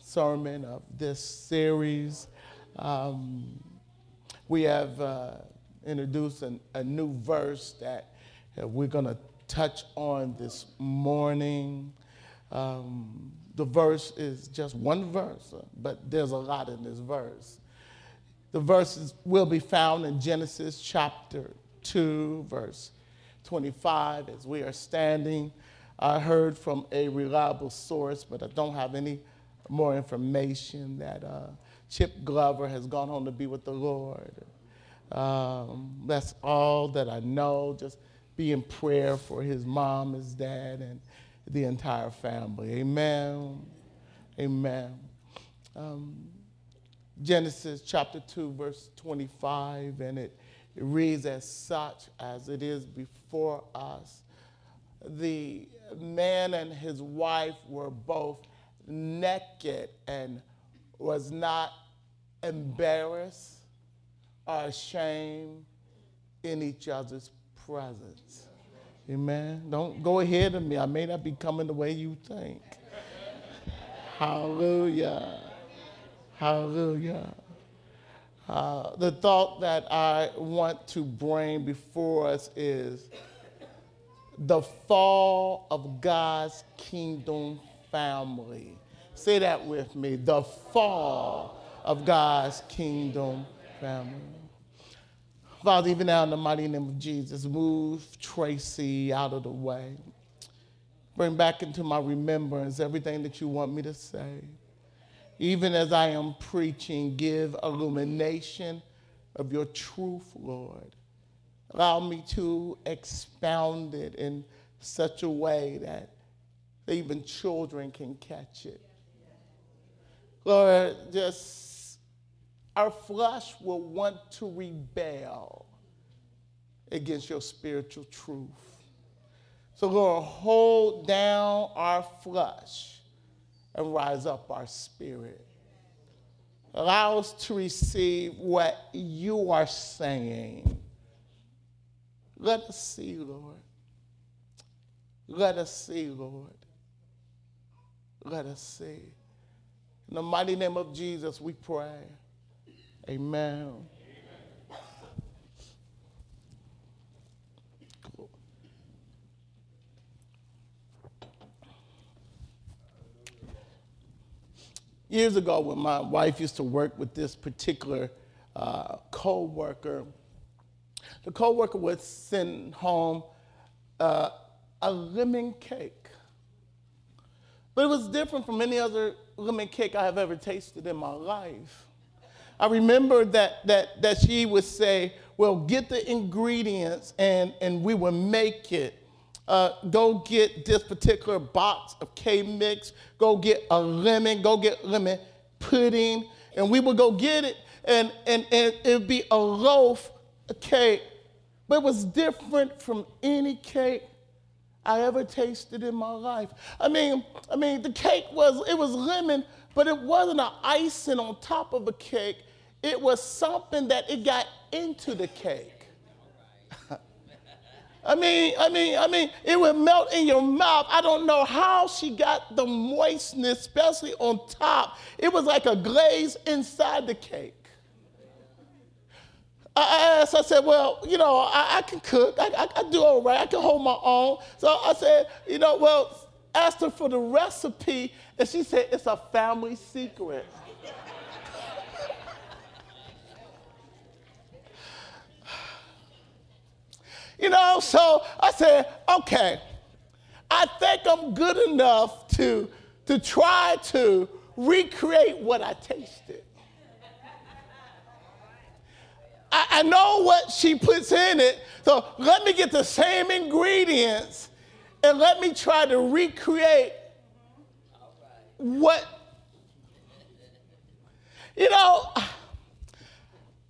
sermon of this series. Um, we have uh, introduced an, a new verse that uh, we're going to touch on this morning. Um, the verse is just one verse, uh, but there's a lot in this verse. The verses will be found in Genesis chapter 2, verse 25, as we are standing. I heard from a reliable source, but I don't have any more information that uh, Chip Glover has gone home to be with the Lord. Um, that's all that I know. Just be in prayer for his mom, his dad, and the entire family. Amen. Amen. Um, Genesis chapter 2, verse 25, and it, it reads as such as it is before us. The man and his wife were both naked and was not embarrassed or ashamed in each other's presence. Amen. Don't go ahead of me. I may not be coming the way you think. Hallelujah. Hallelujah. Uh, the thought that I want to bring before us is the fall of God's kingdom family. Say that with me the fall of God's kingdom family. Father, even now in the mighty name of Jesus, move Tracy out of the way. Bring back into my remembrance everything that you want me to say. Even as I am preaching, give illumination of your truth, Lord. Allow me to expound it in such a way that even children can catch it. Lord, just our flesh will want to rebel against your spiritual truth. So, Lord, hold down our flesh and rise up our spirit. Allow us to receive what you are saying. Let us see, Lord. Let us see, Lord. Let us see. In the mighty name of Jesus, we pray. Amen. Years ago, when my wife used to work with this particular uh, co-worker, the co-worker would send home uh, a lemon cake. But it was different from any other lemon cake I have ever tasted in my life. I remember that, that, that she would say, Well, get the ingredients and, and we will make it. Uh, go get this particular box of K mix, go get a lemon, go get lemon pudding, and we would go get it, and, and, and it would be a loaf of cake. But it was different from any cake I ever tasted in my life. I mean, I mean, the cake was it was lemon, but it wasn't an icing on top of a cake. It was something that it got into the cake. I mean, I mean, I mean, it would melt in your mouth. I don't know how she got the moistness, especially on top. It was like a glaze inside the cake. I asked, I said, well, you know, I, I can cook. I, I, I, do all right. I can hold my own. So I said, you know, well, asked her for the recipe, and she said, it's a family secret. you know, so I said, okay, I think I'm good enough to, to try to recreate what I tasted. I, I know what she puts in it, so let me get the same ingredients and let me try to recreate what, you know,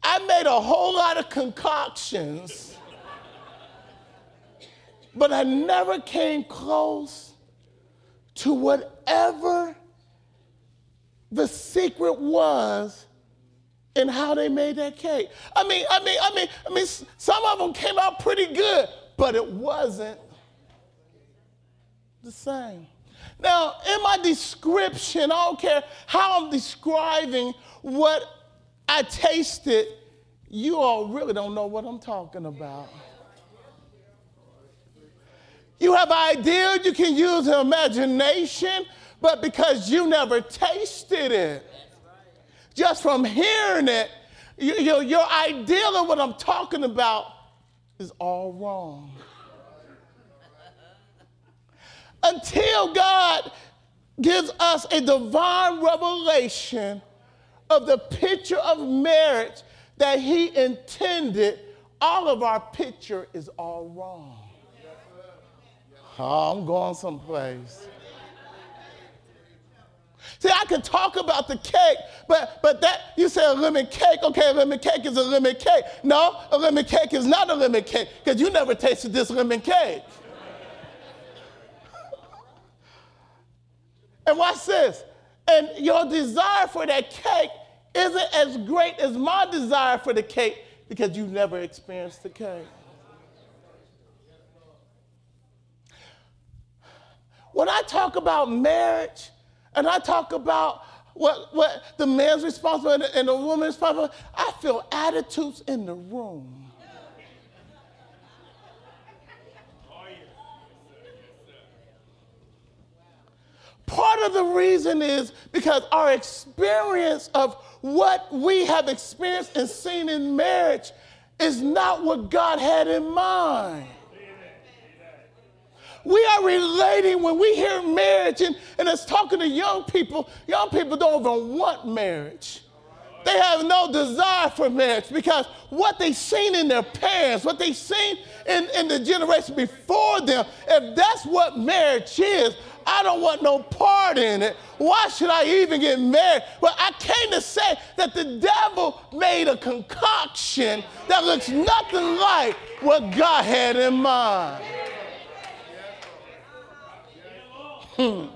I made a whole lot of concoctions, but I never came close to whatever the secret was and how they made that cake. I mean, I mean, I mean, I mean, some of them came out pretty good, but it wasn't the same. Now, in my description, I don't care how I'm describing what I tasted, you all really don't know what I'm talking about. You have ideas, you can use your imagination, but because you never tasted it, just from hearing it, you, you, your idea of what I'm talking about is all wrong. Until God gives us a divine revelation of the picture of marriage that He intended, all of our picture is all wrong. Oh, I'm going someplace. See, I can talk about the cake, but but that you say a lemon cake, okay, a lemon cake is a lemon cake. No, a lemon cake is not a lemon cake, because you never tasted this lemon cake. and watch this. And your desire for that cake isn't as great as my desire for the cake because you've never experienced the cake. When I talk about marriage and I talk about what, what the man's responsibility and the woman's responsibility, I feel attitudes in the room. Part of the reason is because our experience of what we have experienced and seen in marriage is not what God had in mind. We are relating when we hear marriage, and, and it's talking to young people. Young people don't even want marriage. They have no desire for marriage because what they've seen in their parents, what they've seen in, in the generation before them, if that's what marriage is, I don't want no part in it. Why should I even get married? Well, I came to say that the devil made a concoction that looks nothing like what God had in mind. Hmm.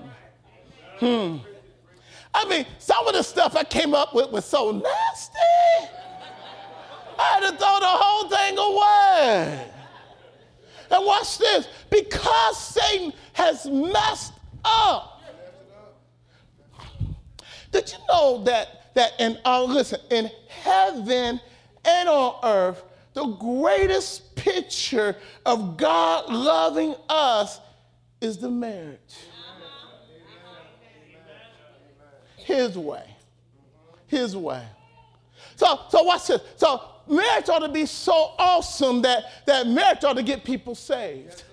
Hmm. I mean, some of the stuff I came up with was so nasty. I had to throw the whole thing away. And watch this because Satan has messed up. Did you know that, that in, uh, listen, in heaven and on earth, the greatest picture of God loving us is the marriage? His way. His way. So, so watch this. So marriage ought to be so awesome that, that marriage ought to get people saved.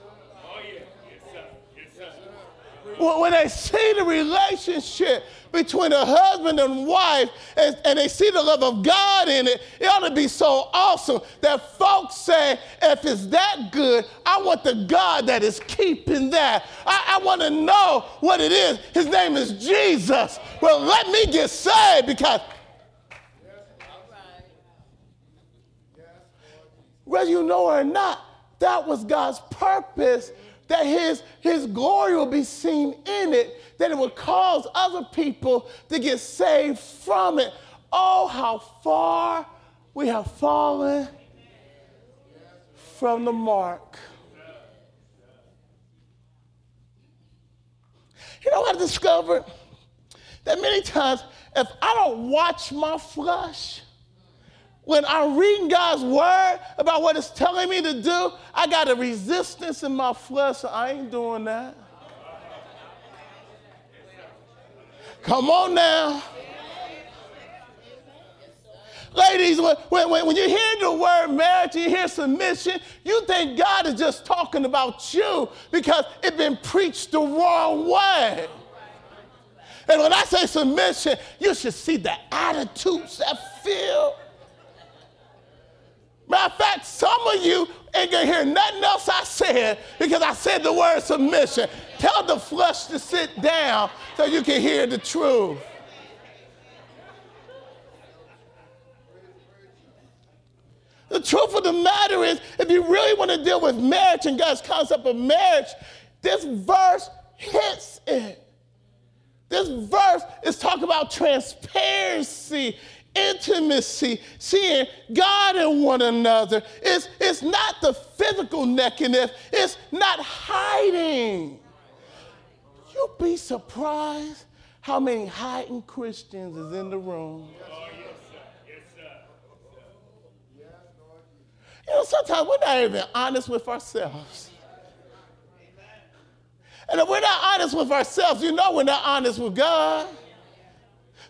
When they see the relationship between a husband and wife and, and, they see the love of God in it, it ought to be so awesome that folks say, if it's that good, I want the God that is keeping that. I, I want to know what it is. His name is Jesus. Well, let me get saved because. Whether you know or not, that was God's purpose that his, his glory will be seen in it, that it will cause other people to get saved from it. Oh, how far we have fallen from the mark. You know I discovered? That many times, if I don't watch my flesh, when I'm reading God's word about what it's telling me to do, I got a resistance in my flesh. So I ain't doing that. Come on now. Ladies, when, when, when you hear the word marriage, you hear submission, you think God is just talking about you because it's been preached the wrong way. And when I say submission, you should see the attitudes that feel Matter of fact, some of you ain't gonna hear nothing else I said because I said the word submission. Tell the flesh to sit down so you can hear the truth. The truth of the matter is, if you really want to deal with marriage and God's concept of marriage, this verse hits it. This verse is talking about transparency intimacy, seeing God in one another. It's, it's not the physical nakedness, it's not hiding. You You'll be surprised how many hiding Christians is in the room. You know, sometimes we're not even honest with ourselves. And if we're not honest with ourselves, you know we're not honest with God.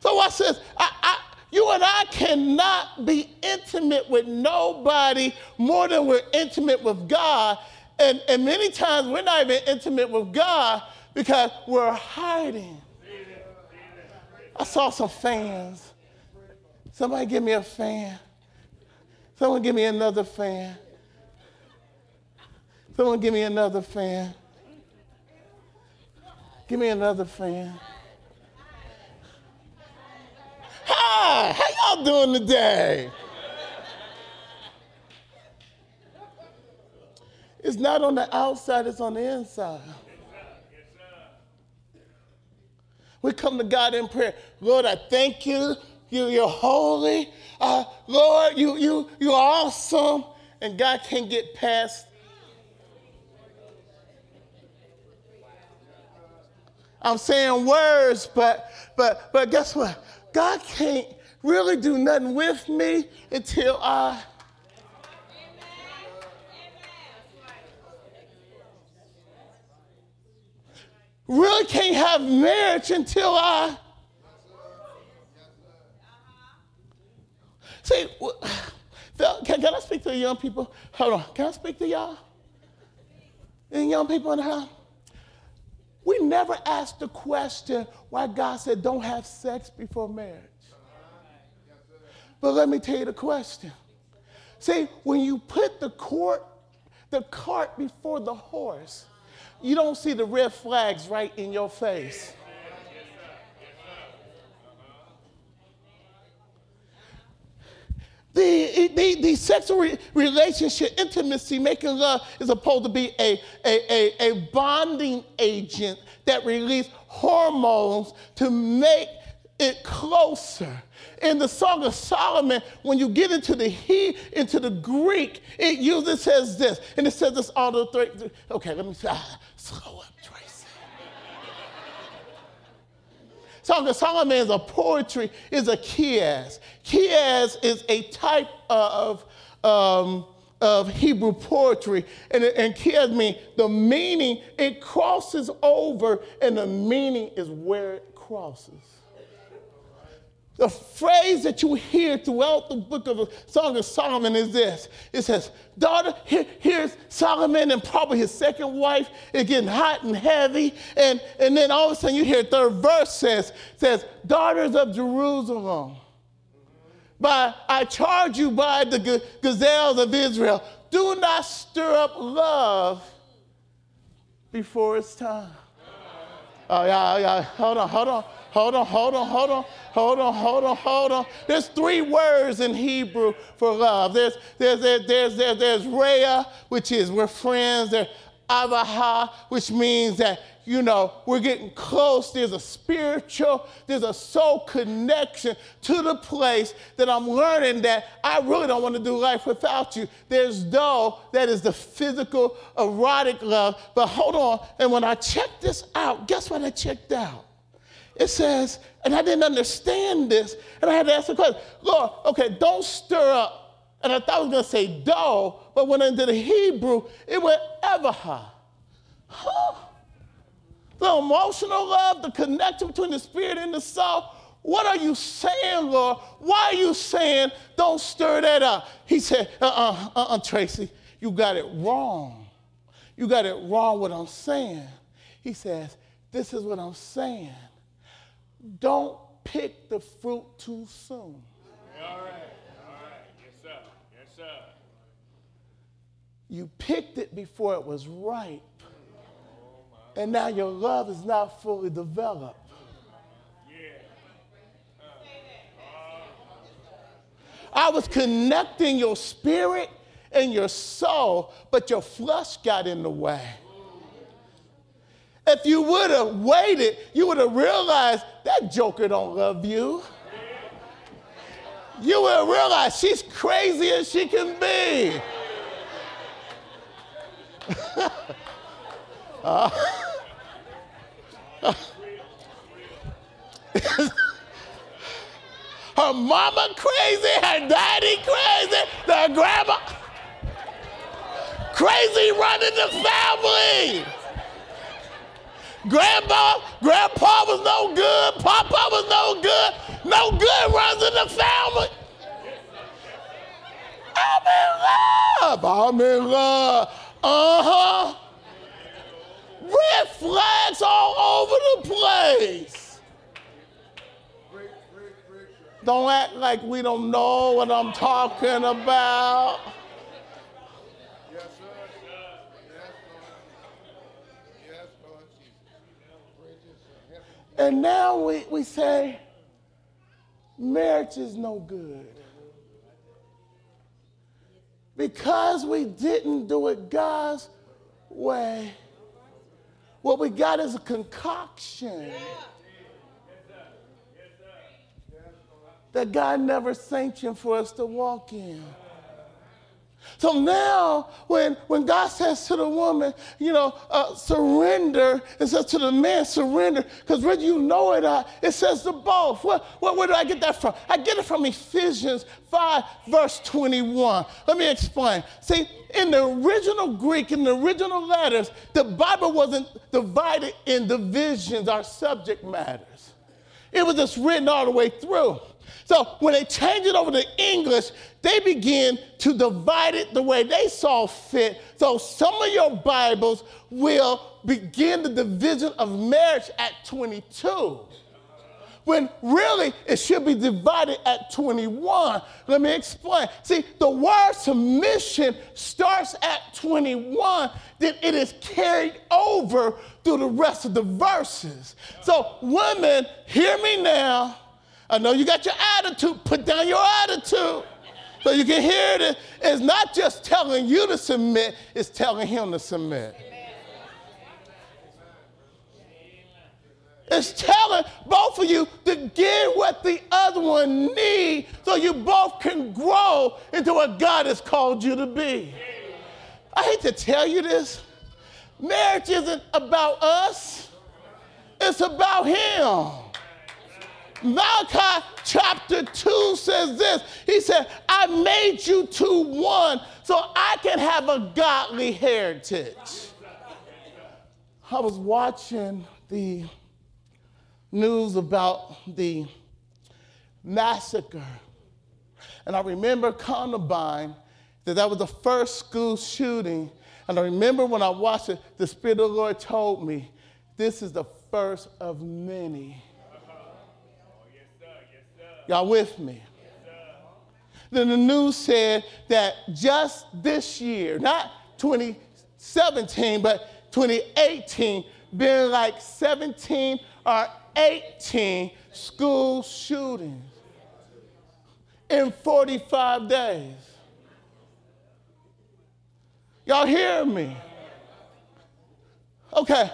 So watch this. I, I, you and I cannot be intimate with nobody more than we're intimate with God. And, and many times we're not even intimate with God because we're hiding. I saw some fans. Somebody give me a fan. Someone give me another fan. Someone give me another fan. Give me another fan. Hi, how y'all doing today? It's not on the outside, it's on the inside. We come to God in prayer. Lord, I thank you. you you're holy. Uh, Lord, you, you, you're awesome. And God can't get past. I'm saying words, but, but, but guess what? God can't really do nothing with me until I. Really can't have marriage until I. See, can, can I speak to the young people? Hold on. Can I speak to y'all? Any young people in the house? We never asked the question why God said don't have sex before marriage. But let me tell you the question. See, when you put the court, the cart before the horse, you don't see the red flags right in your face. The, the, the sexual re- relationship, intimacy, making love is supposed to be a, a, a, a bonding agent that releases hormones to make it closer. In the Song of Solomon, when you get into the he, into the Greek, it usually says this, and it says this all the three. Okay, let me ah, slow up. Song of Solomon is a poetry, is a chiaz. Chiaz is a type of, um, of Hebrew poetry. And, and means the meaning, it crosses over, and the meaning is where it crosses. The phrase that you hear throughout the book of the Song of Solomon is this. It says, daughter, here, here's Solomon and probably his second wife. It's getting hot and heavy. And, and then all of a sudden you hear third verse says, says, daughters of Jerusalem, by, I charge you by the gazelles of Israel, do not stir up love before it's time. Oh, yeah, yeah, hold on, hold on. Hold on, hold on, hold on, hold on, hold on, hold on. There's three words in Hebrew for love. There's there's there's there's there's, there's which is we're friends. There's Avaha, which means that you know, we're getting close. There's a spiritual, there's a soul connection to the place that I'm learning that I really don't want to do life without you. There's though that is the physical, erotic love. But hold on. And when I checked this out, guess what I checked out? It says, and I didn't understand this, and I had to ask the question, Lord, okay, don't stir up. And I thought I was going to say do, but when I did the Hebrew, it went evaha. Huh? The emotional love, the connection between the spirit and the soul. What are you saying, Lord? Why are you saying don't stir that up? He said, uh uh-uh, uh, uh Tracy, you got it wrong. You got it wrong what I'm saying. He says, this is what I'm saying. Don't pick the fruit too soon. All right, all right. Yes, sir. Yes, sir. You picked it before it was ripe. And now your love is not fully developed. Uh. I was connecting your spirit and your soul, but your flesh got in the way. If you would have waited, you would have realized that joker don't love you. You would have realized she's crazy as she can be. uh, her mama crazy, her daddy crazy, the grandma crazy running the family. Grandma, grandpa was no good, papa was no good, no good runs in the family. I'm in love. I'm in love. Uh huh. Red flags all over the place. Don't act like we don't know what I'm talking about. And now we, we say, marriage is no good. Because we didn't do it God's way, what we got is a concoction that God never sanctioned for us to walk in. So now, when, when God says to the woman, you know, uh, surrender, it says to the man, surrender, because whether you know it, it says to both. Where, where, where did I get that from? I get it from Ephesians 5, verse 21. Let me explain. See, in the original Greek, in the original letters, the Bible wasn't divided in divisions or subject matters. It was just written all the way through. So when they changed it over to English, they began to divide it the way they saw fit. So some of your Bibles will begin the division of marriage at 22. When really it should be divided at 21. Let me explain. See, the word submission starts at 21, then it is carried over through the rest of the verses. So, women, hear me now. I know you got your attitude. Put down your attitude. So you can hear it. It's not just telling you to submit, it's telling him to submit. It's telling both of you to get what the other one needs so you both can grow into what God has called you to be. I hate to tell you this. Marriage isn't about us, it's about Him. Malachi chapter 2 says this He said, I made you two one so I can have a godly heritage. I was watching the news about the massacre, and I remember Columbine, that that was the first school shooting. And I remember when I watched it, the Spirit of the Lord told me, this is the first of many. Y'all with me? Then the news said that just this year, not 2017, but 2018, been like 17 or 18 school shootings in 45 days. Y'all hear me? Okay.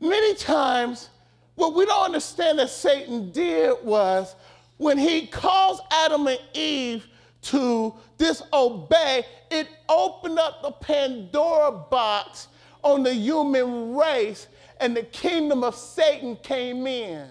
Many times, what we don't understand that Satan did was when he caused Adam and Eve to disobey, it opened up the Pandora box on the human race, and the kingdom of Satan came in.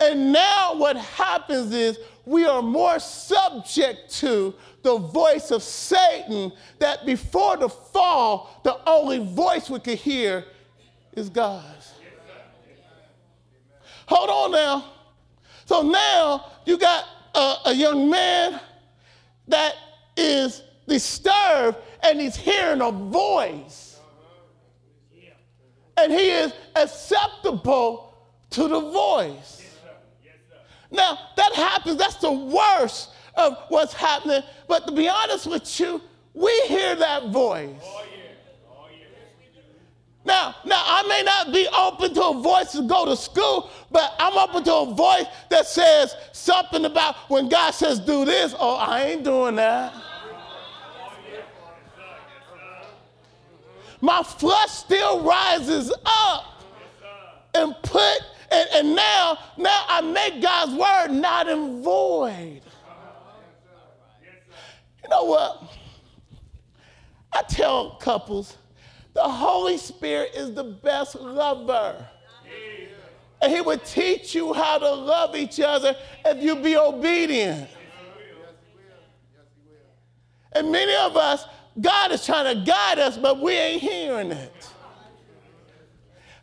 And now what happens is we are more subject to the voice of Satan that before the fall, the only voice we could hear is God's. Hold on now. So now you got a, a young man that is disturbed and he's hearing a voice. And he is acceptable to the voice. Now, that happens, that's the worst of what's happening. But to be honest with you, we hear that voice. Now, now I may not be open to a voice to go to school, but I'm open to a voice that says something about when God says do this, oh, I ain't doing that. My flesh still rises up and put and, and now, now I make God's word not in void. You know what? I tell couples The Holy Spirit is the best lover. And he would teach you how to love each other if you be obedient. And many of us, God is trying to guide us, but we ain't hearing it.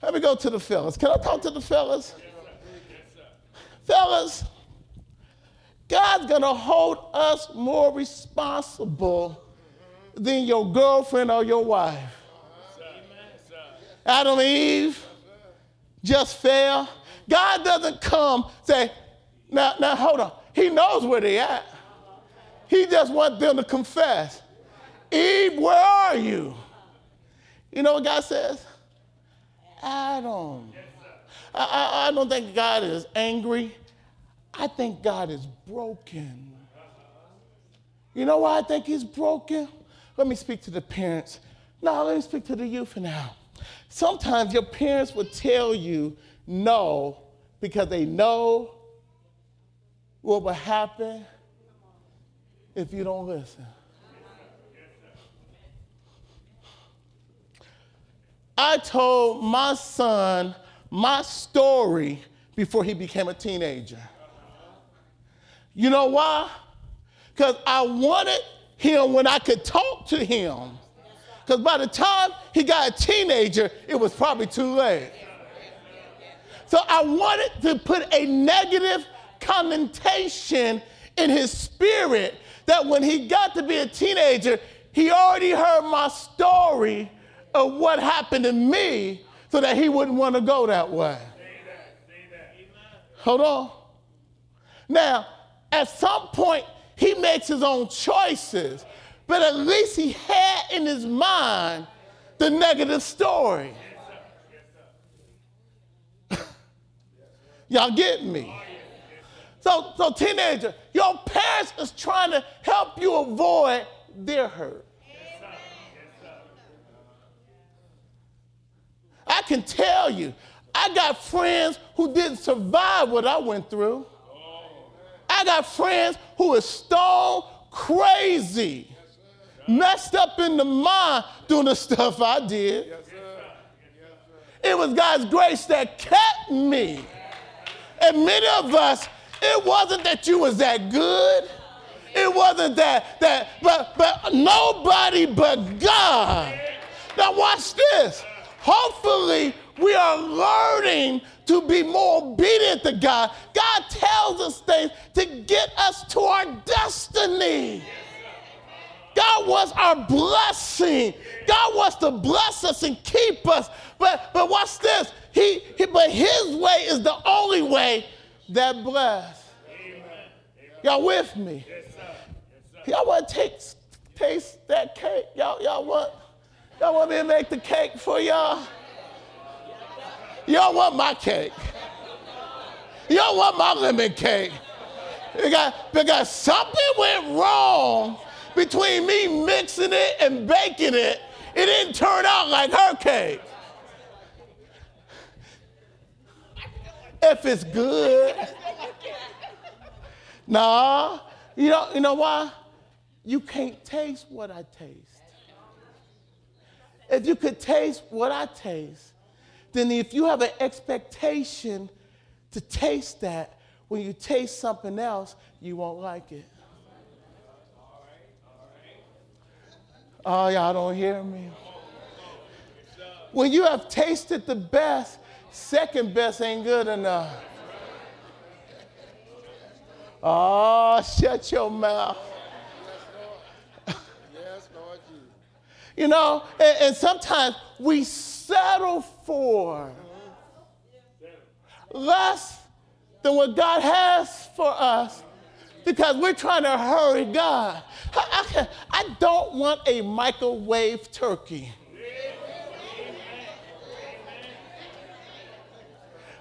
Let me go to the fellas. Can I talk to the fellas? Fellas, God's gonna hold us more responsible than your girlfriend or your wife. Adam and Eve just fell. God doesn't come say, now, now hold on. He knows where they at. He just wants them to confess. Eve, where are you? You know what God says? Adam. I, I, I don't think God is angry. I think God is broken. You know why I think he's broken? Let me speak to the parents. No, let me speak to the youth for now. Sometimes your parents will tell you no because they know what will happen if you don't listen. I told my son my story before he became a teenager. You know why? Because I wanted him when I could talk to him. Because by the time he got a teenager, it was probably too late. So I wanted to put a negative connotation in his spirit that when he got to be a teenager, he already heard my story of what happened to me so that he wouldn't want to go that way. Hold on. Now, at some point, he makes his own choices, but at least he had in his mind the negative story. Y'all get me? So, so teenager, your parents is trying to help you avoid their hurt. I can tell you, I got friends who didn't survive what I went through. I got friends who are stone crazy, messed up in the mind doing the stuff I did. It was God's grace that kept me. And many of us, it wasn't that you was that good. It wasn't that that but but nobody but God. Now watch this. Hopefully we are learning to be more obedient to God. God tells us things to get us to our destiny. God wants our blessing. God wants to bless us and keep us. But but watch this. He, he but his way is the only way that bless. Amen. Y'all with me? Y'all want to take taste that cake? Y'all, y'all want y'all want me to make the cake for y'all? Y'all want my cake. Y'all want my lemon cake. Because, because something went wrong between me mixing it and baking it. It didn't turn out like her cake. If it's good. Nah. You know, you know why? You can't taste what I taste. If you could taste what I taste, then if you have an expectation to taste that, when you taste something else, you won't like it. Oh, y'all don't hear me. When you have tasted the best, second best ain't good enough. Oh, shut your mouth. Yes, Lord Jesus. You know, and, and sometimes we settle for less than what God has for us because we're trying to hurry God. I, I, I don't want a microwave turkey.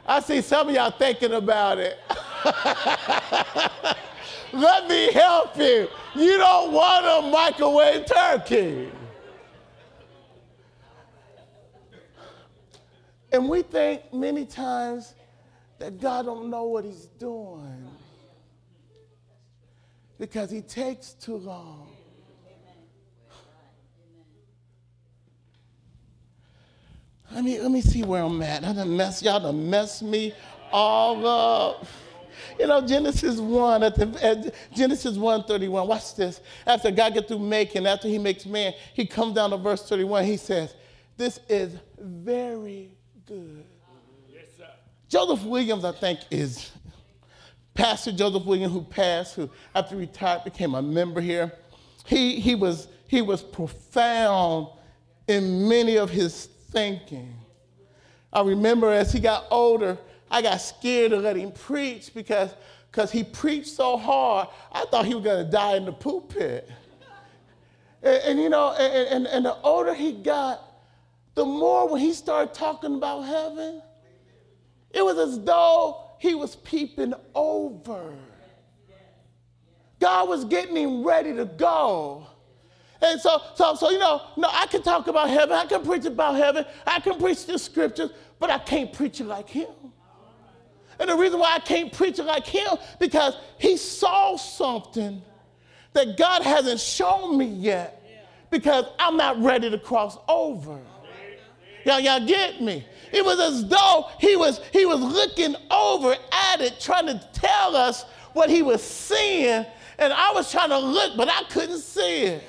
I see some of y'all thinking about it. Let me help you. You don't want a microwave turkey. And we think many times that God don't know what he's doing because he takes too long. Let me, let me see where I'm at. I done mess, y'all done mess me all up. You know, Genesis 1, at, the, at Genesis 1 31, watch this. After God get through making, after he makes man, he comes down to verse 31. He says, This is very good. Yes, sir. Joseph Williams, I think, is Pastor Joseph Williams, who passed, who after retired became a member here. He, he, was, he was profound in many of his thinking. I remember as he got older, I got scared to let him preach because because he preached so hard, I thought he was going to die in the pulpit. And, and you know, and, and, and the older he got, the more when he started talking about heaven, it was as though he was peeping over. God was getting him ready to go. And so, so, so, you know, no, I can talk about heaven. I can preach about heaven. I can preach the scriptures, but I can't preach it like him. And the reason why I can't preach it like him, because he saw something that God hasn't shown me yet, because I'm not ready to cross over. Y'all, y'all get me? It was as though he was, he was looking over at it, trying to tell us what he was seeing, and I was trying to look, but I couldn't see it.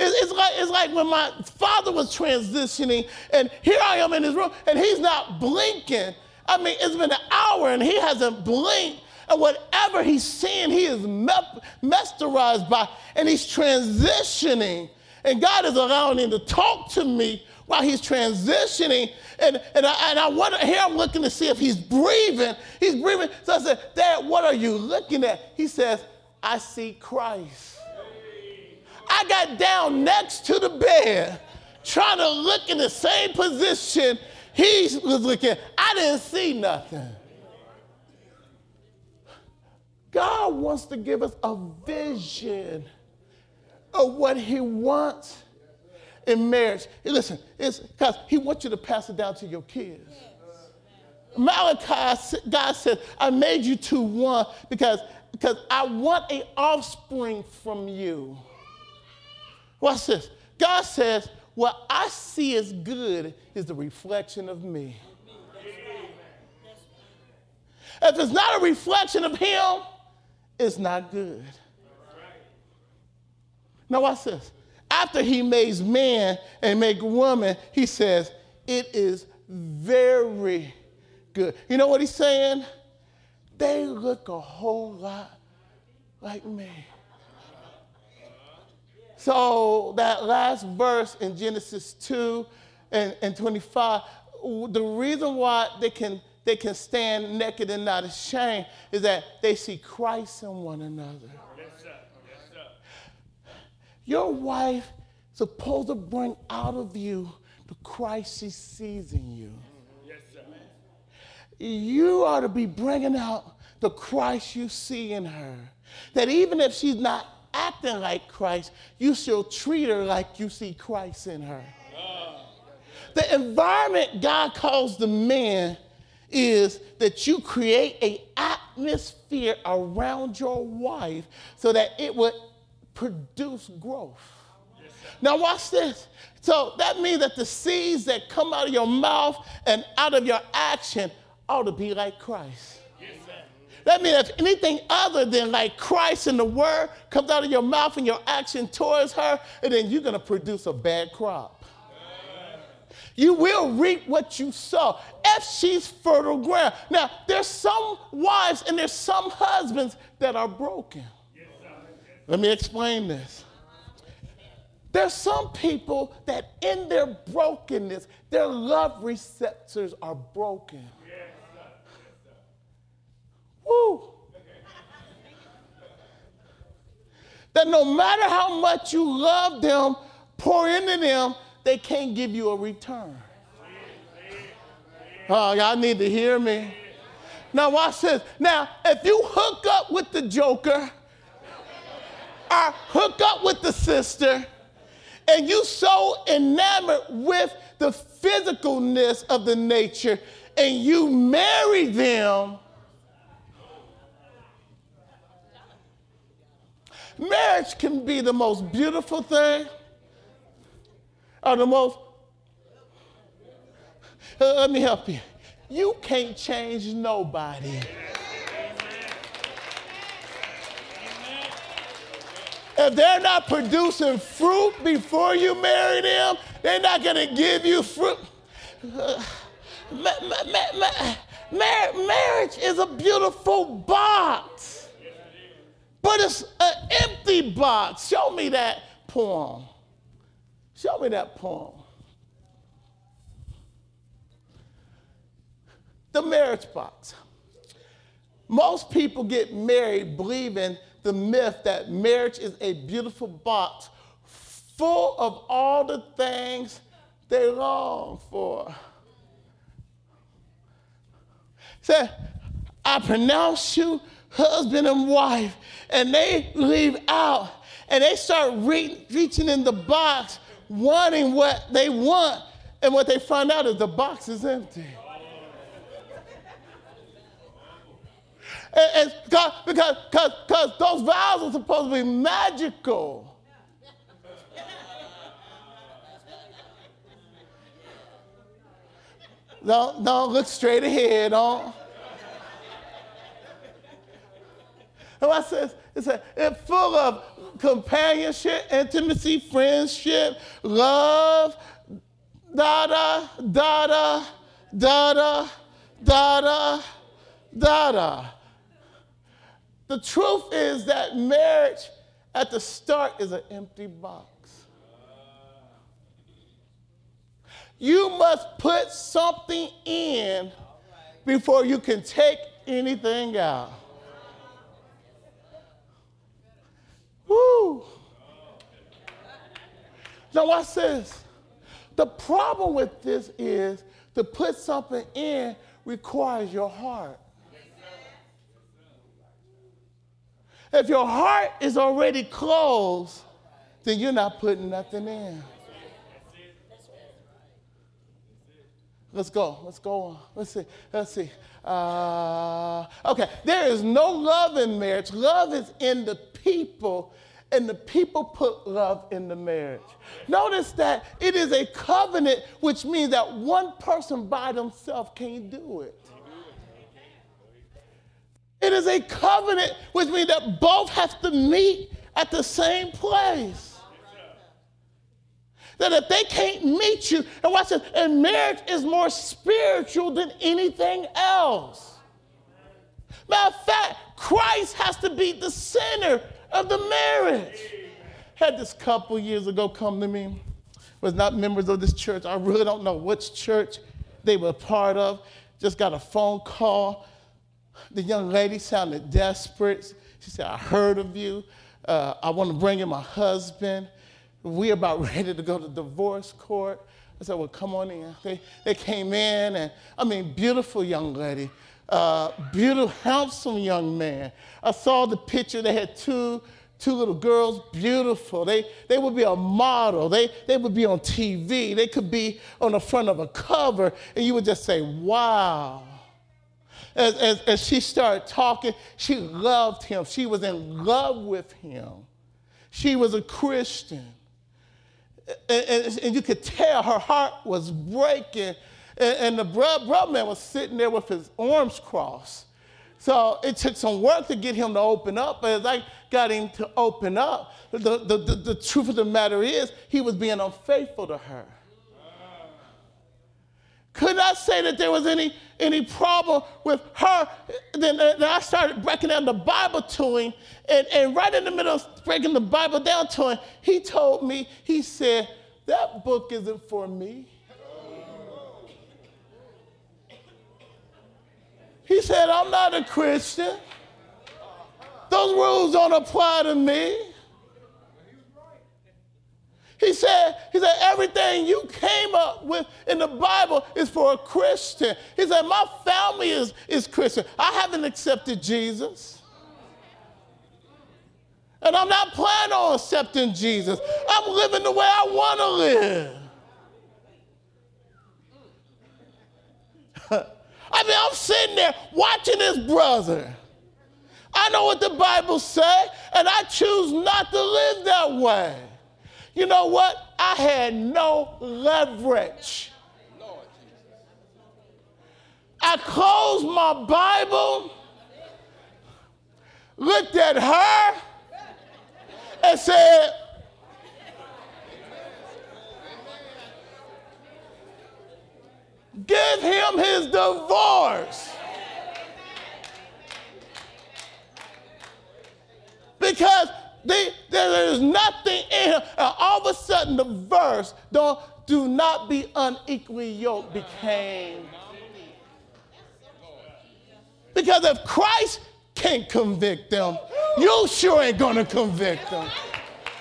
It's like, it's like when my father was transitioning, and here I am in his room, and he's not blinking. I mean, it's been an hour, and he hasn't blinked. And whatever he's seeing, he is mesmerized by, and he's transitioning. And God is allowing him to talk to me while he's transitioning. And, and, I, and I wonder, here I'm looking to see if he's breathing. He's breathing. So I said, Dad, what are you looking at? He says, I see Christ. I got down next to the bed trying to look in the same position he was looking. I didn't see nothing. God wants to give us a vision of what he wants in marriage. Listen, it's because he wants you to pass it down to your kids. Malachi, God said, I made you two one because, because I want an offspring from you. Watch this. God says, What I see as good is the reflection of me. If it's not a reflection of Him, it's not good. Now, watch this. After He makes man and make woman, He says, It is very good. You know what He's saying? They look a whole lot like me. So that last verse in Genesis 2 and, and 25, the reason why they can, they can stand naked and not ashamed is that they see Christ in one another. Yes, sir. Yes, sir. Your wife is supposed to bring out of you the Christ she sees in you. Yes, sir. You ought to be bringing out the Christ you see in her. That even if she's not acting like Christ, you should treat her like you see Christ in her. Ah. The environment God calls the man is that you create an atmosphere around your wife so that it would produce growth. Now, watch this. So that means that the seeds that come out of your mouth and out of your action ought to be like Christ. That means if anything other than like Christ and the word comes out of your mouth and your action towards her, and then you're going to produce a bad crop. You will reap what you sow if she's fertile ground. Now, there's some wives and there's some husbands that are broken. Let me explain this. There's some people that in their brokenness, their love receptors are broken. Woo. That no matter how much you love them, pour into them, they can't give you a return. Oh, y'all need to hear me. Now, watch this. Now, if you hook up with the joker or hook up with the sister, and you so enamored with the physicalness of the nature, and you marry them, Marriage can be the most beautiful thing or the most uh, let me help you. You can't change nobody. If they're not producing fruit before you marry them, they're not going to give you fruit. Ma- ma- ma- Mar- marriage is a beautiful box, but it's an empty box. Show me that poem. Show me that poem. The marriage box. Most people get married believing the myth that marriage is a beautiful box full of all the things they long for. Say, I pronounce you husband and wife, and they leave out and they start re- reaching in the box, wanting what they want, and what they find out is the box is empty. Because, because, because, because those vows are supposed to be magical. Don't, don't look straight ahead. Don't. And I says, it's, a, it's full of companionship, intimacy, friendship, love, da da, da da, da da, da da, da da. The truth is that marriage at the start is an empty box. You must put something in before you can take anything out. Woo! Now, watch this. The problem with this is to put something in requires your heart. If your heart is already closed, then you're not putting nothing in. Let's go. Let's go on. Let's see. Let's see. Uh, okay. There is no love in marriage. Love is in the people, and the people put love in the marriage. Notice that it is a covenant, which means that one person by themselves can't do it. It is a covenant, which means that both have to meet at the same place. That if they can't meet you, and watch this, and marriage is more spiritual than anything else. Matter of fact, Christ has to be the center of the marriage. Had this couple years ago come to me, was not members of this church. I really don't know which church they were part of. Just got a phone call. The young lady sounded desperate. She said, I heard of you. Uh, I want to bring in my husband. We're about ready to go to divorce court. I said, Well, come on in. They, they came in, and I mean, beautiful young lady, uh, beautiful, handsome young man. I saw the picture. They had two, two little girls, beautiful. They, they would be a model. They, they would be on TV. They could be on the front of a cover, and you would just say, Wow. As, as, as she started talking, she loved him. She was in love with him. She was a Christian and, and, and, you could tell her heart was breaking. And, and the brother man was sitting there with his arms crossed. So it took some work to get him to open up. But as I got him to open up, the, the, the, the truth of the matter is he was being unfaithful to her. Could not say that there was any, any problem with her. Then, then I started breaking down the Bible to him. And, and right in the middle of breaking the Bible down to him, he told me, he said, That book isn't for me. He said, I'm not a Christian. Those rules don't apply to me. He said, he said, everything you came up with in the Bible is for a Christian. He said, my family is, is Christian. I haven't accepted Jesus. And I'm not planning on accepting Jesus. I'm living the way I want to live. I mean, I'm sitting there watching this brother. I know what the Bible says, and I choose not to live that way. You know what? I had no leverage. I closed my Bible, looked at her, and said, Give him his divorce. Because they, there is nothing in him. And all of a sudden, the verse, don't, do not be unequally yoked, became. Because if Christ can't convict them, you sure ain't gonna convict them.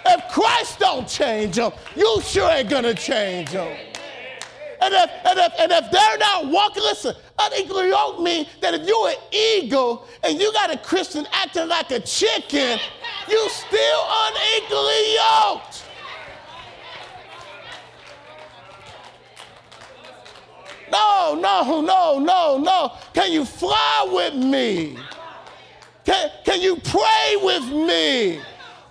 If Christ don't change them, you sure ain't gonna change them. And if, and if, and if they're not walking, listen, unequally yoked means that if you're an eagle and you got a Christian acting like a chicken, you still unequally yoked. No, no, no, no, no. Can you fly with me? Can, can you pray with me?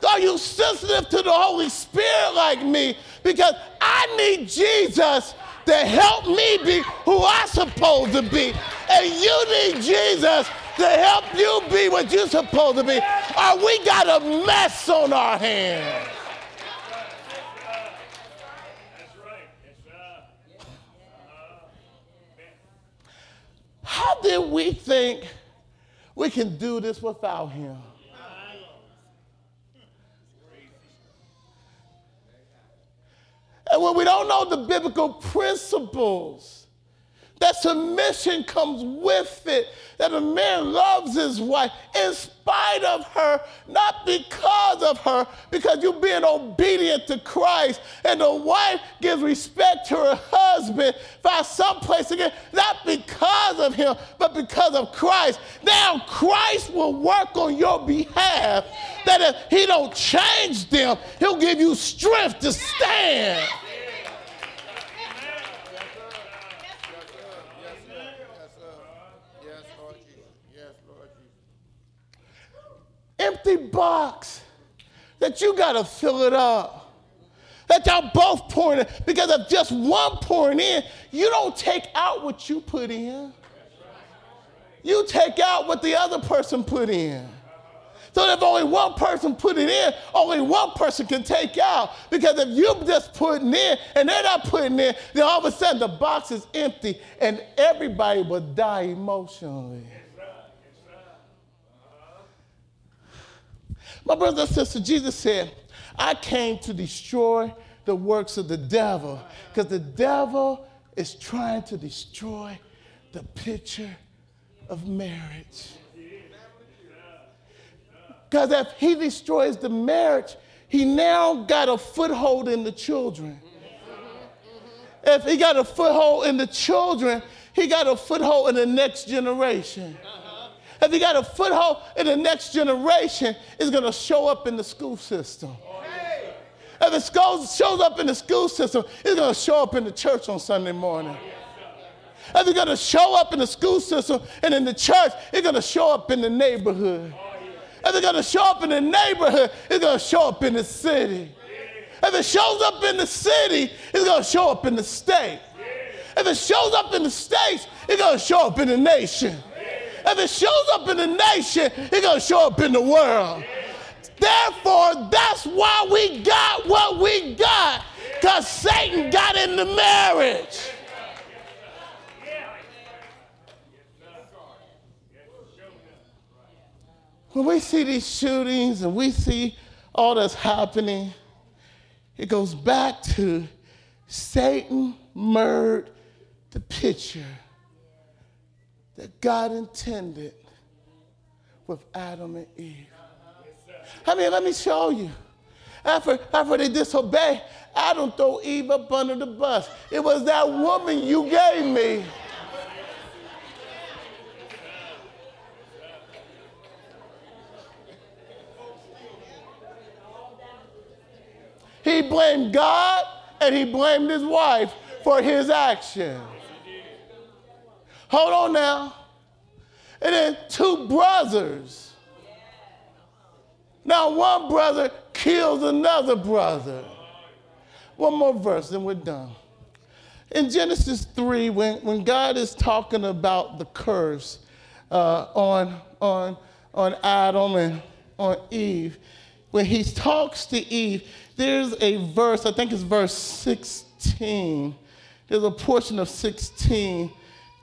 Are you sensitive to the Holy Spirit like me? Because I need Jesus to help me be who I'm supposed to be. And you need Jesus to help you be what you're supposed to be. Or we got a mess on our hands. How did we think we can do this without him? And when we don't know the biblical principles, that submission comes with it, that a man loves his wife in spite of her, not because of her, because you're being obedient to Christ, and the wife gives respect to her husband, find someplace again, not because of him, but because of Christ. Now Christ will work on your behalf, that if he don't change them, he'll give you strength to stand. Empty box that you got to fill it up. That y'all both pouring in. Because if just one pouring in, you don't take out what you put in. You take out what the other person put in. So if only one person put it in, only one person can take out. Because if you just putting in and they're not putting in, then all of a sudden the box is empty and everybody will die emotionally. My brother and sister, Jesus said, I came to destroy the works of the devil because the devil is trying to destroy the picture of marriage. Because if he destroys the marriage, he now got a foothold in the children. If he got a foothold in the children, he got a foothold in the next generation. If you got a foothold in the next generation, it's going to show up in the school system. If it shows up in the school system, it's going to show up in the church on Sunday morning. If it's going to show up in the school system and in the church, it's going to show up in the neighborhood. If it's going to show up in the neighborhood, it's going to show up in the city. If it shows up in the city, it's going to show up in the state. If it shows up in the states, it's going to show up in the nation. If it shows up in the nation, it's going to show up in the world. Therefore, that's why we got what we got, because Satan got in the marriage. When we see these shootings and we see all that's happening, it goes back to Satan murdered the picture that God intended with Adam and Eve. I mean, let me show you. After, after they disobeyed, Adam threw Eve up under the bus. It was that woman you gave me. He blamed God and he blamed his wife for his action. Hold on now. And then two brothers. Now, one brother kills another brother. One more verse, then we're done. in Genesis 3, when, when God is talking about the curse uh, on, on, on Adam and on Eve, when he talks to Eve, there's a verse, I think it's verse 16. There's a portion of 16.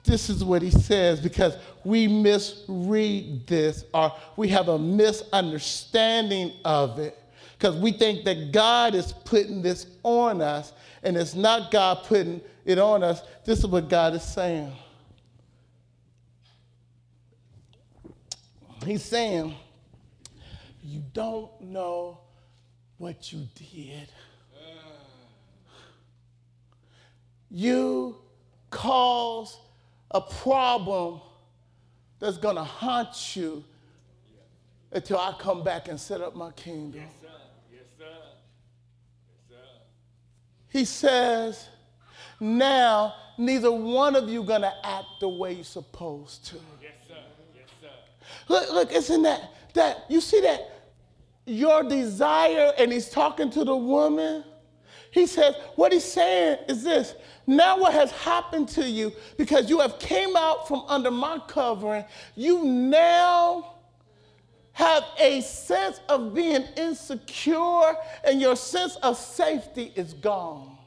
This is what he says because we misread this or we have a misunderstanding of it because we think that God is putting this on us and it's not God putting it on us. This is what God is saying. He's saying, You don't know what you did. You cause a problem that's going to haunt you until I come back and set up my kingdom. Yes, sir. Yes, sir. Yes, sir. He says, now neither one of you gonna act the way you're supposed to. Yes, sir. Yes, sir. Look, look, isn't that that you see that your desire, and he's talking to the woman. He says, what he's saying is this. Now what has happened to you because you have came out from under my covering, you now have a sense of being insecure and your sense of safety is gone.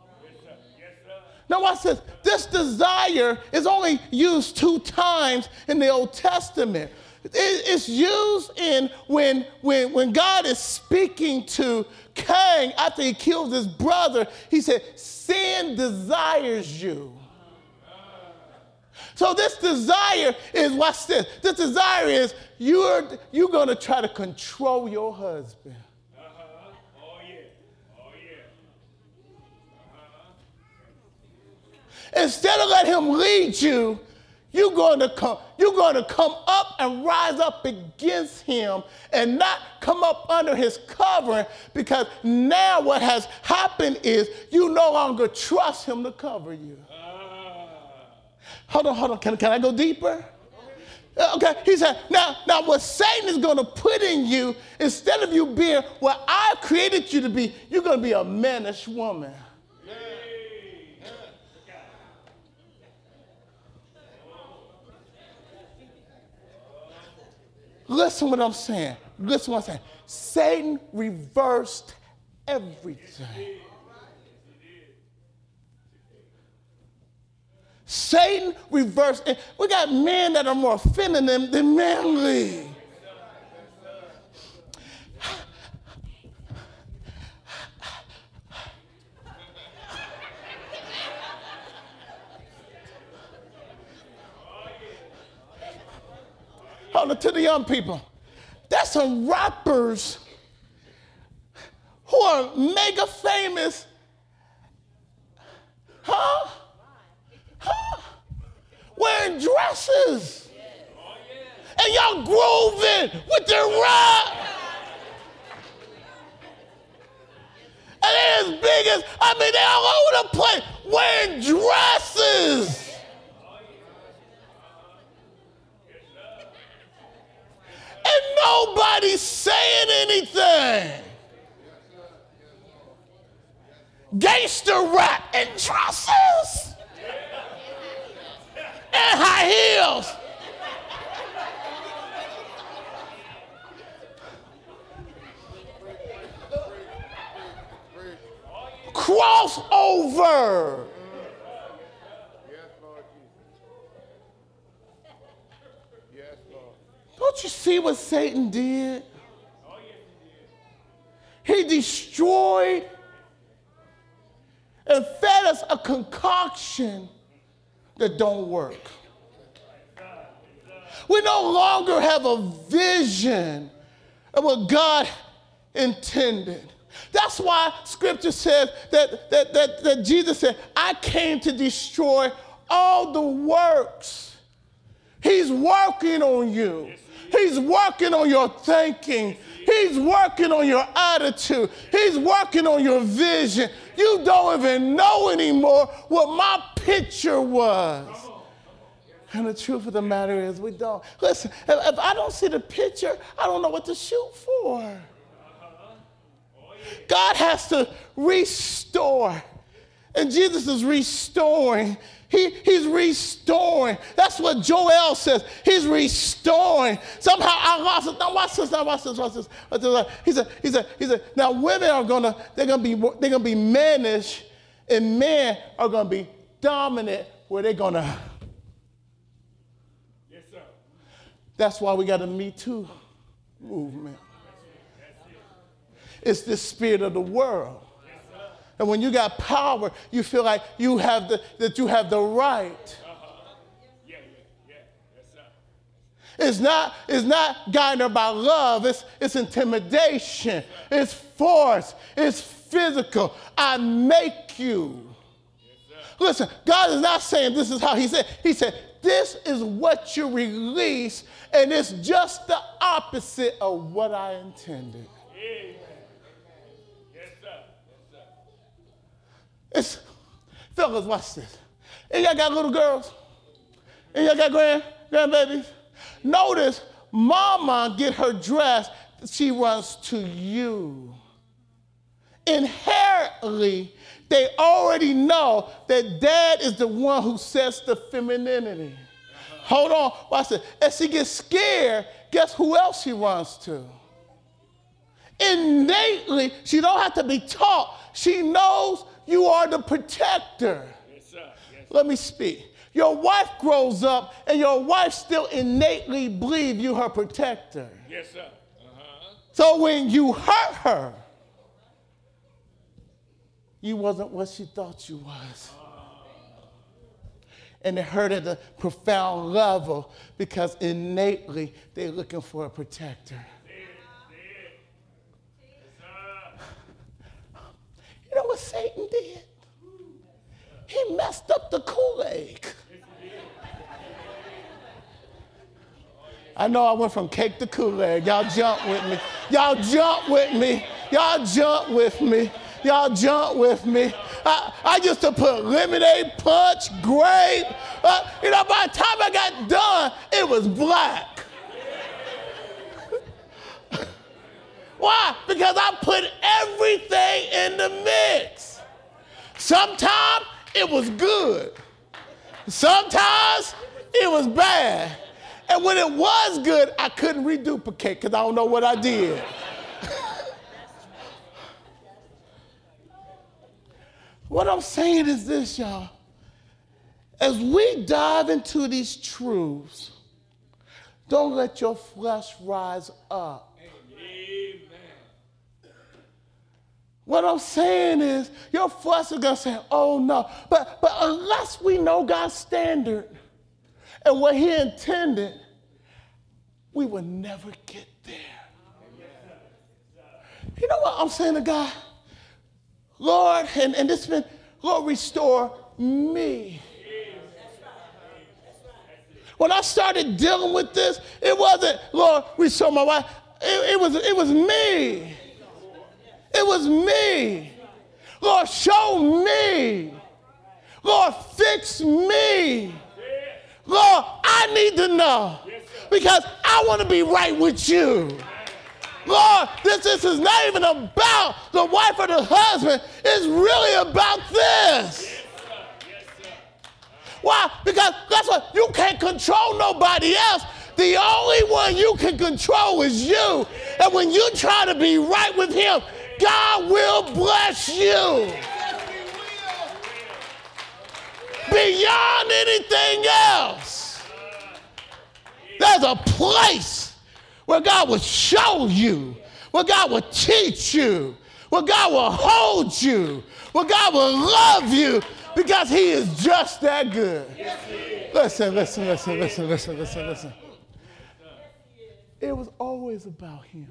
Now watch this. This desire is only used two times in the Old Testament. It's used in when, when, when God is speaking to Cain after he kills his brother. He said, Sin desires you. So this desire is, watch this. This desire is you're, you're going to try to control your husband. Instead of let him lead you, you're going to come, you're going to come up and rise up against him and not come up under his covering because now what has happened is you no longer trust him to cover you. Hold on, hold on. Can, can I go deeper? Uh, Okay, he said, now, now what Satan is going to put in you, instead of you being what I created you to be, you're going to be a mannish woman. Listen what I'm saying. Listen what I'm saying. Satan reversed everything. Satan reversed. We got men that are more feminine than manly. To the young people. There's some rappers who are mega famous. Huh? Huh? Wearing dresses. And y'all grooving with their rap. And they're as big as, I mean, they're all over the place wearing dresses. And nobody's saying anything. Gangster rap and dresses and high heels. Crossover. Yes, Lord Jesus. Yes, Lord. Don't you see what Satan did? He destroyed and fed us a concoction that don't work. We no longer have a vision of what God intended. That's why scripture says that, that, that, that Jesus said, I came to destroy all the works. He's working on you. He's working on your thinking. He's working on your attitude. He's working on your vision. You don't even know anymore what my picture was. And the truth of the matter is, we don't. Listen, if, if I don't see the picture, I don't know what to shoot for. God has to restore And Jesus is restoring. He, he's restoring. That's what Joel says. He's restoring. Somehow I lost it. Now watch this. Now watch this. Watch this. Watch this. He said. He said. He said. Now women are gonna. They're gonna be. They're gonna be mannish, and men are gonna be dominant. Where they're gonna. Yes, sir. That's why we got a Me Too movement. It's the spirit of the world. And when you got power, you feel like you have the, that you have the right. It's not, it's not guided by love, it's, it's intimidation, it's force, it's physical. I make you. Listen, God is not saying this is how He said. He said, this is what you release, and it's just the opposite of what I intended. Yes, sir. Yes, sir. It's, fellas, watch this. And y'all got little girls? And y'all got grand, grandbabies? Notice, mama get her dress, she runs to you. Inherently, they already know that dad is the one who sets the femininity. Hold on, watch this. As she gets scared, guess who else she runs to? innately, she don't have to be taught. She knows you are the protector. Yes, sir. Yes. Let me speak. Your wife grows up and your wife still innately believes you her protector. Yes, sir. Uh-huh. So when you hurt her, you wasn't what she thought you was. And it hurt at a profound level because innately they're looking for a protector. You know what Satan did? He messed up the Kool-Aid. I know I went from cake to Kool-Aid. Y'all jump with me. Y'all jump with me. Y'all jump with me. Y'all jump with me. I, I used to put lemonade, punch, grape. Uh, you know, by the time I got done, it was black. Why? Because I put everything in the mix. Sometimes it was good. Sometimes it was bad. And when it was good, I couldn't reduplicate because I don't know what I did. what I'm saying is this, y'all. As we dive into these truths, don't let your flesh rise up. What I'm saying is, your flesh is gonna say, "Oh no," but but unless we know God's standard and what He intended, we will never get there. You know what I'm saying to God? Lord, and, and this been, Lord, restore me. When I started dealing with this, it wasn't, Lord, restore my wife. It, it was, it was me. It was me. Lord, show me. Lord, fix me. Lord, I need to know because I want to be right with you. Lord, this, this is not even about the wife or the husband. It's really about this. Why? Because that's what you can't control nobody else. The only one you can control is you. And when you try to be right with him, God will bless you. Beyond anything else. There's a place where God will show you, where God will teach you, where God will hold you, where God will love you because He is just that good. Listen, listen, listen, listen, listen, listen, listen. It was always about Him.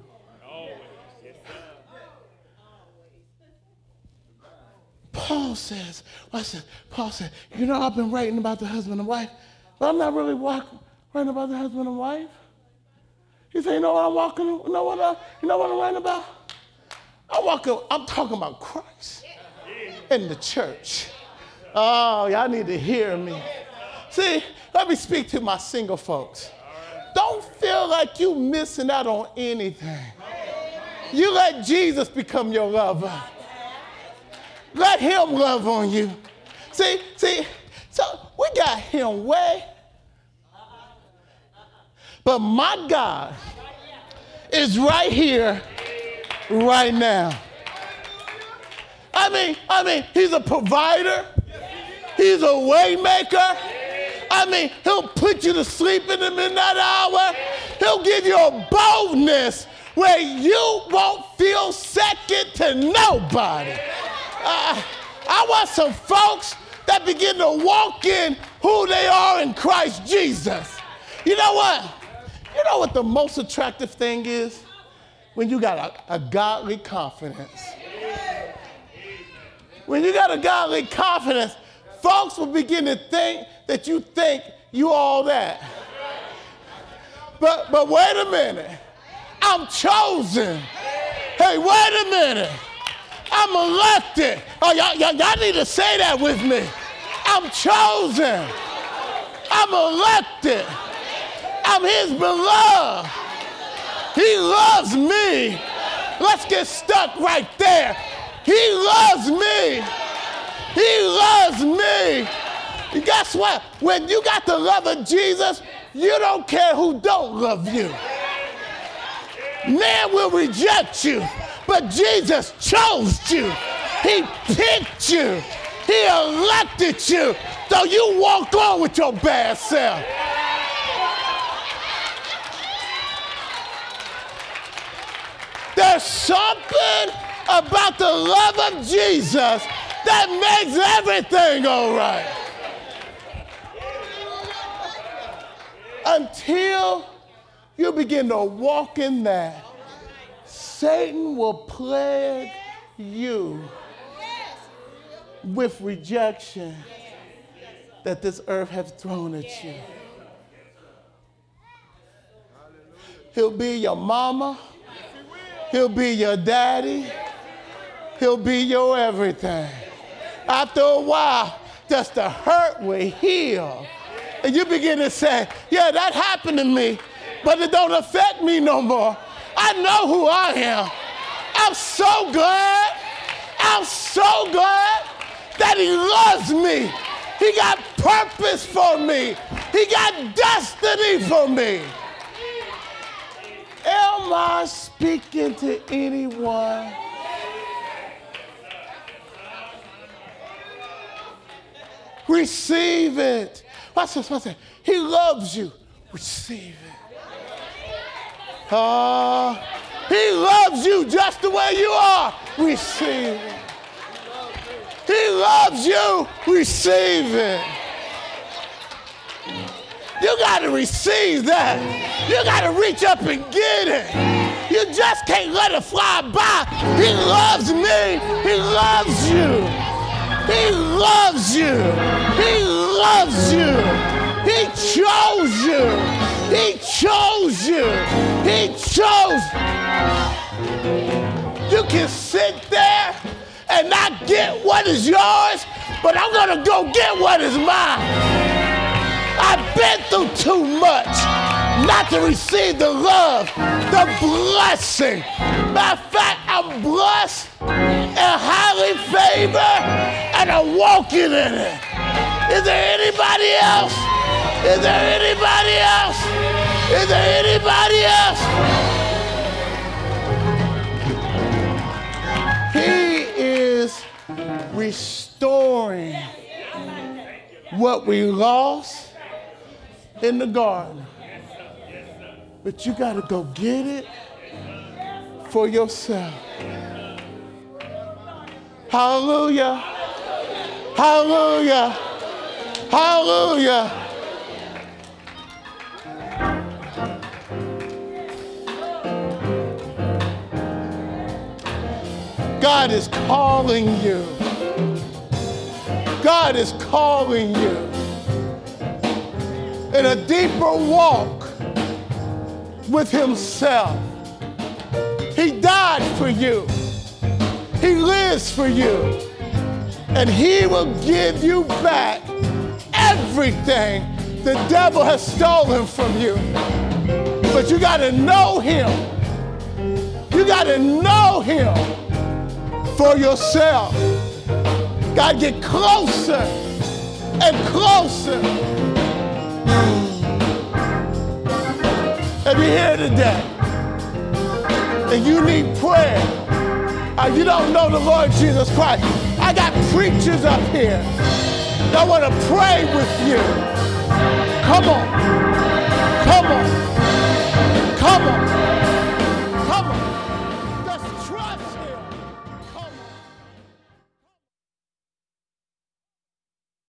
Paul says, said, Paul said, you know, I've been writing about the husband and wife, but I'm not really walk, writing about the husband and wife. He said, you know what I'm walking, you know what, I, you know what I'm writing about? I'm walking, I'm talking about Christ in the church. Oh, y'all need to hear me. See, let me speak to my single folks. Don't feel like you missing out on anything. You let Jesus become your lover. Let him love on you. See, see, so we got him way. But my God is right here, right now. I mean, I mean, he's a provider. He's a waymaker. I mean, he'll put you to sleep in the midnight hour. He'll give you a boldness where you won't feel second to nobody. Uh, I want some folks that begin to walk in who they are in Christ Jesus. You know what? You know what the most attractive thing is? When you got a, a godly confidence. When you got a godly confidence, folks will begin to think that you think you all that. But but wait a minute. I'm chosen. Hey, wait a minute. I'm elected. Oh, y'all, y'all, y'all need to say that with me. I'm chosen. I'm elected. I'm his beloved. He loves me. Let's get stuck right there. He loves me. He loves me. And guess what? When you got the love of Jesus, you don't care who don't love you. Man will reject you, but Jesus chose you. He picked you. He elected you. So you walk on with your bad self. There's something about the love of Jesus that makes everything all right. Until you begin to walk in that, Satan will plague you with rejection that this earth has thrown at you. He'll be your mama. He'll be your daddy. He'll be your everything. After a while, just the hurt will heal. And you begin to say, yeah, that happened to me, but it don't affect me no more. I know who I am. I'm so glad. I'm so glad that he loves me. He got purpose for me. He got destiny for me. Am I speaking to anyone? Receive it. Watch this, watch this. He loves you. Receive it. Uh, he loves you just the way you are. Receive it. He loves you. Receive it. You got to receive that. You got to reach up and get it. You just can't let it fly by. He loves me. He loves you. He loves you. He loves you. He chose you. He chose you. He chose. You can sit there and not get what is yours, but I'm going to go get what is mine. I've been through too much not to receive the love, the blessing. Matter of fact, I'm blessed and highly favored, and I'm walking in it. Is there anybody else? Is there anybody else? Is there anybody else? He is restoring what we lost in the garden. But you got to go get it for yourself. Hallelujah. Hallelujah. Hallelujah. God is calling you. God is calling you in a deeper walk with Himself. He died for you, He lives for you, and He will give you back everything the devil has stolen from you. But you got to know Him. You got to know Him for yourself. God get closer and closer. If you're here today and you need prayer, or you don't know the Lord Jesus Christ, I got preachers up here that want to pray with you. Come on. Come on. Come on.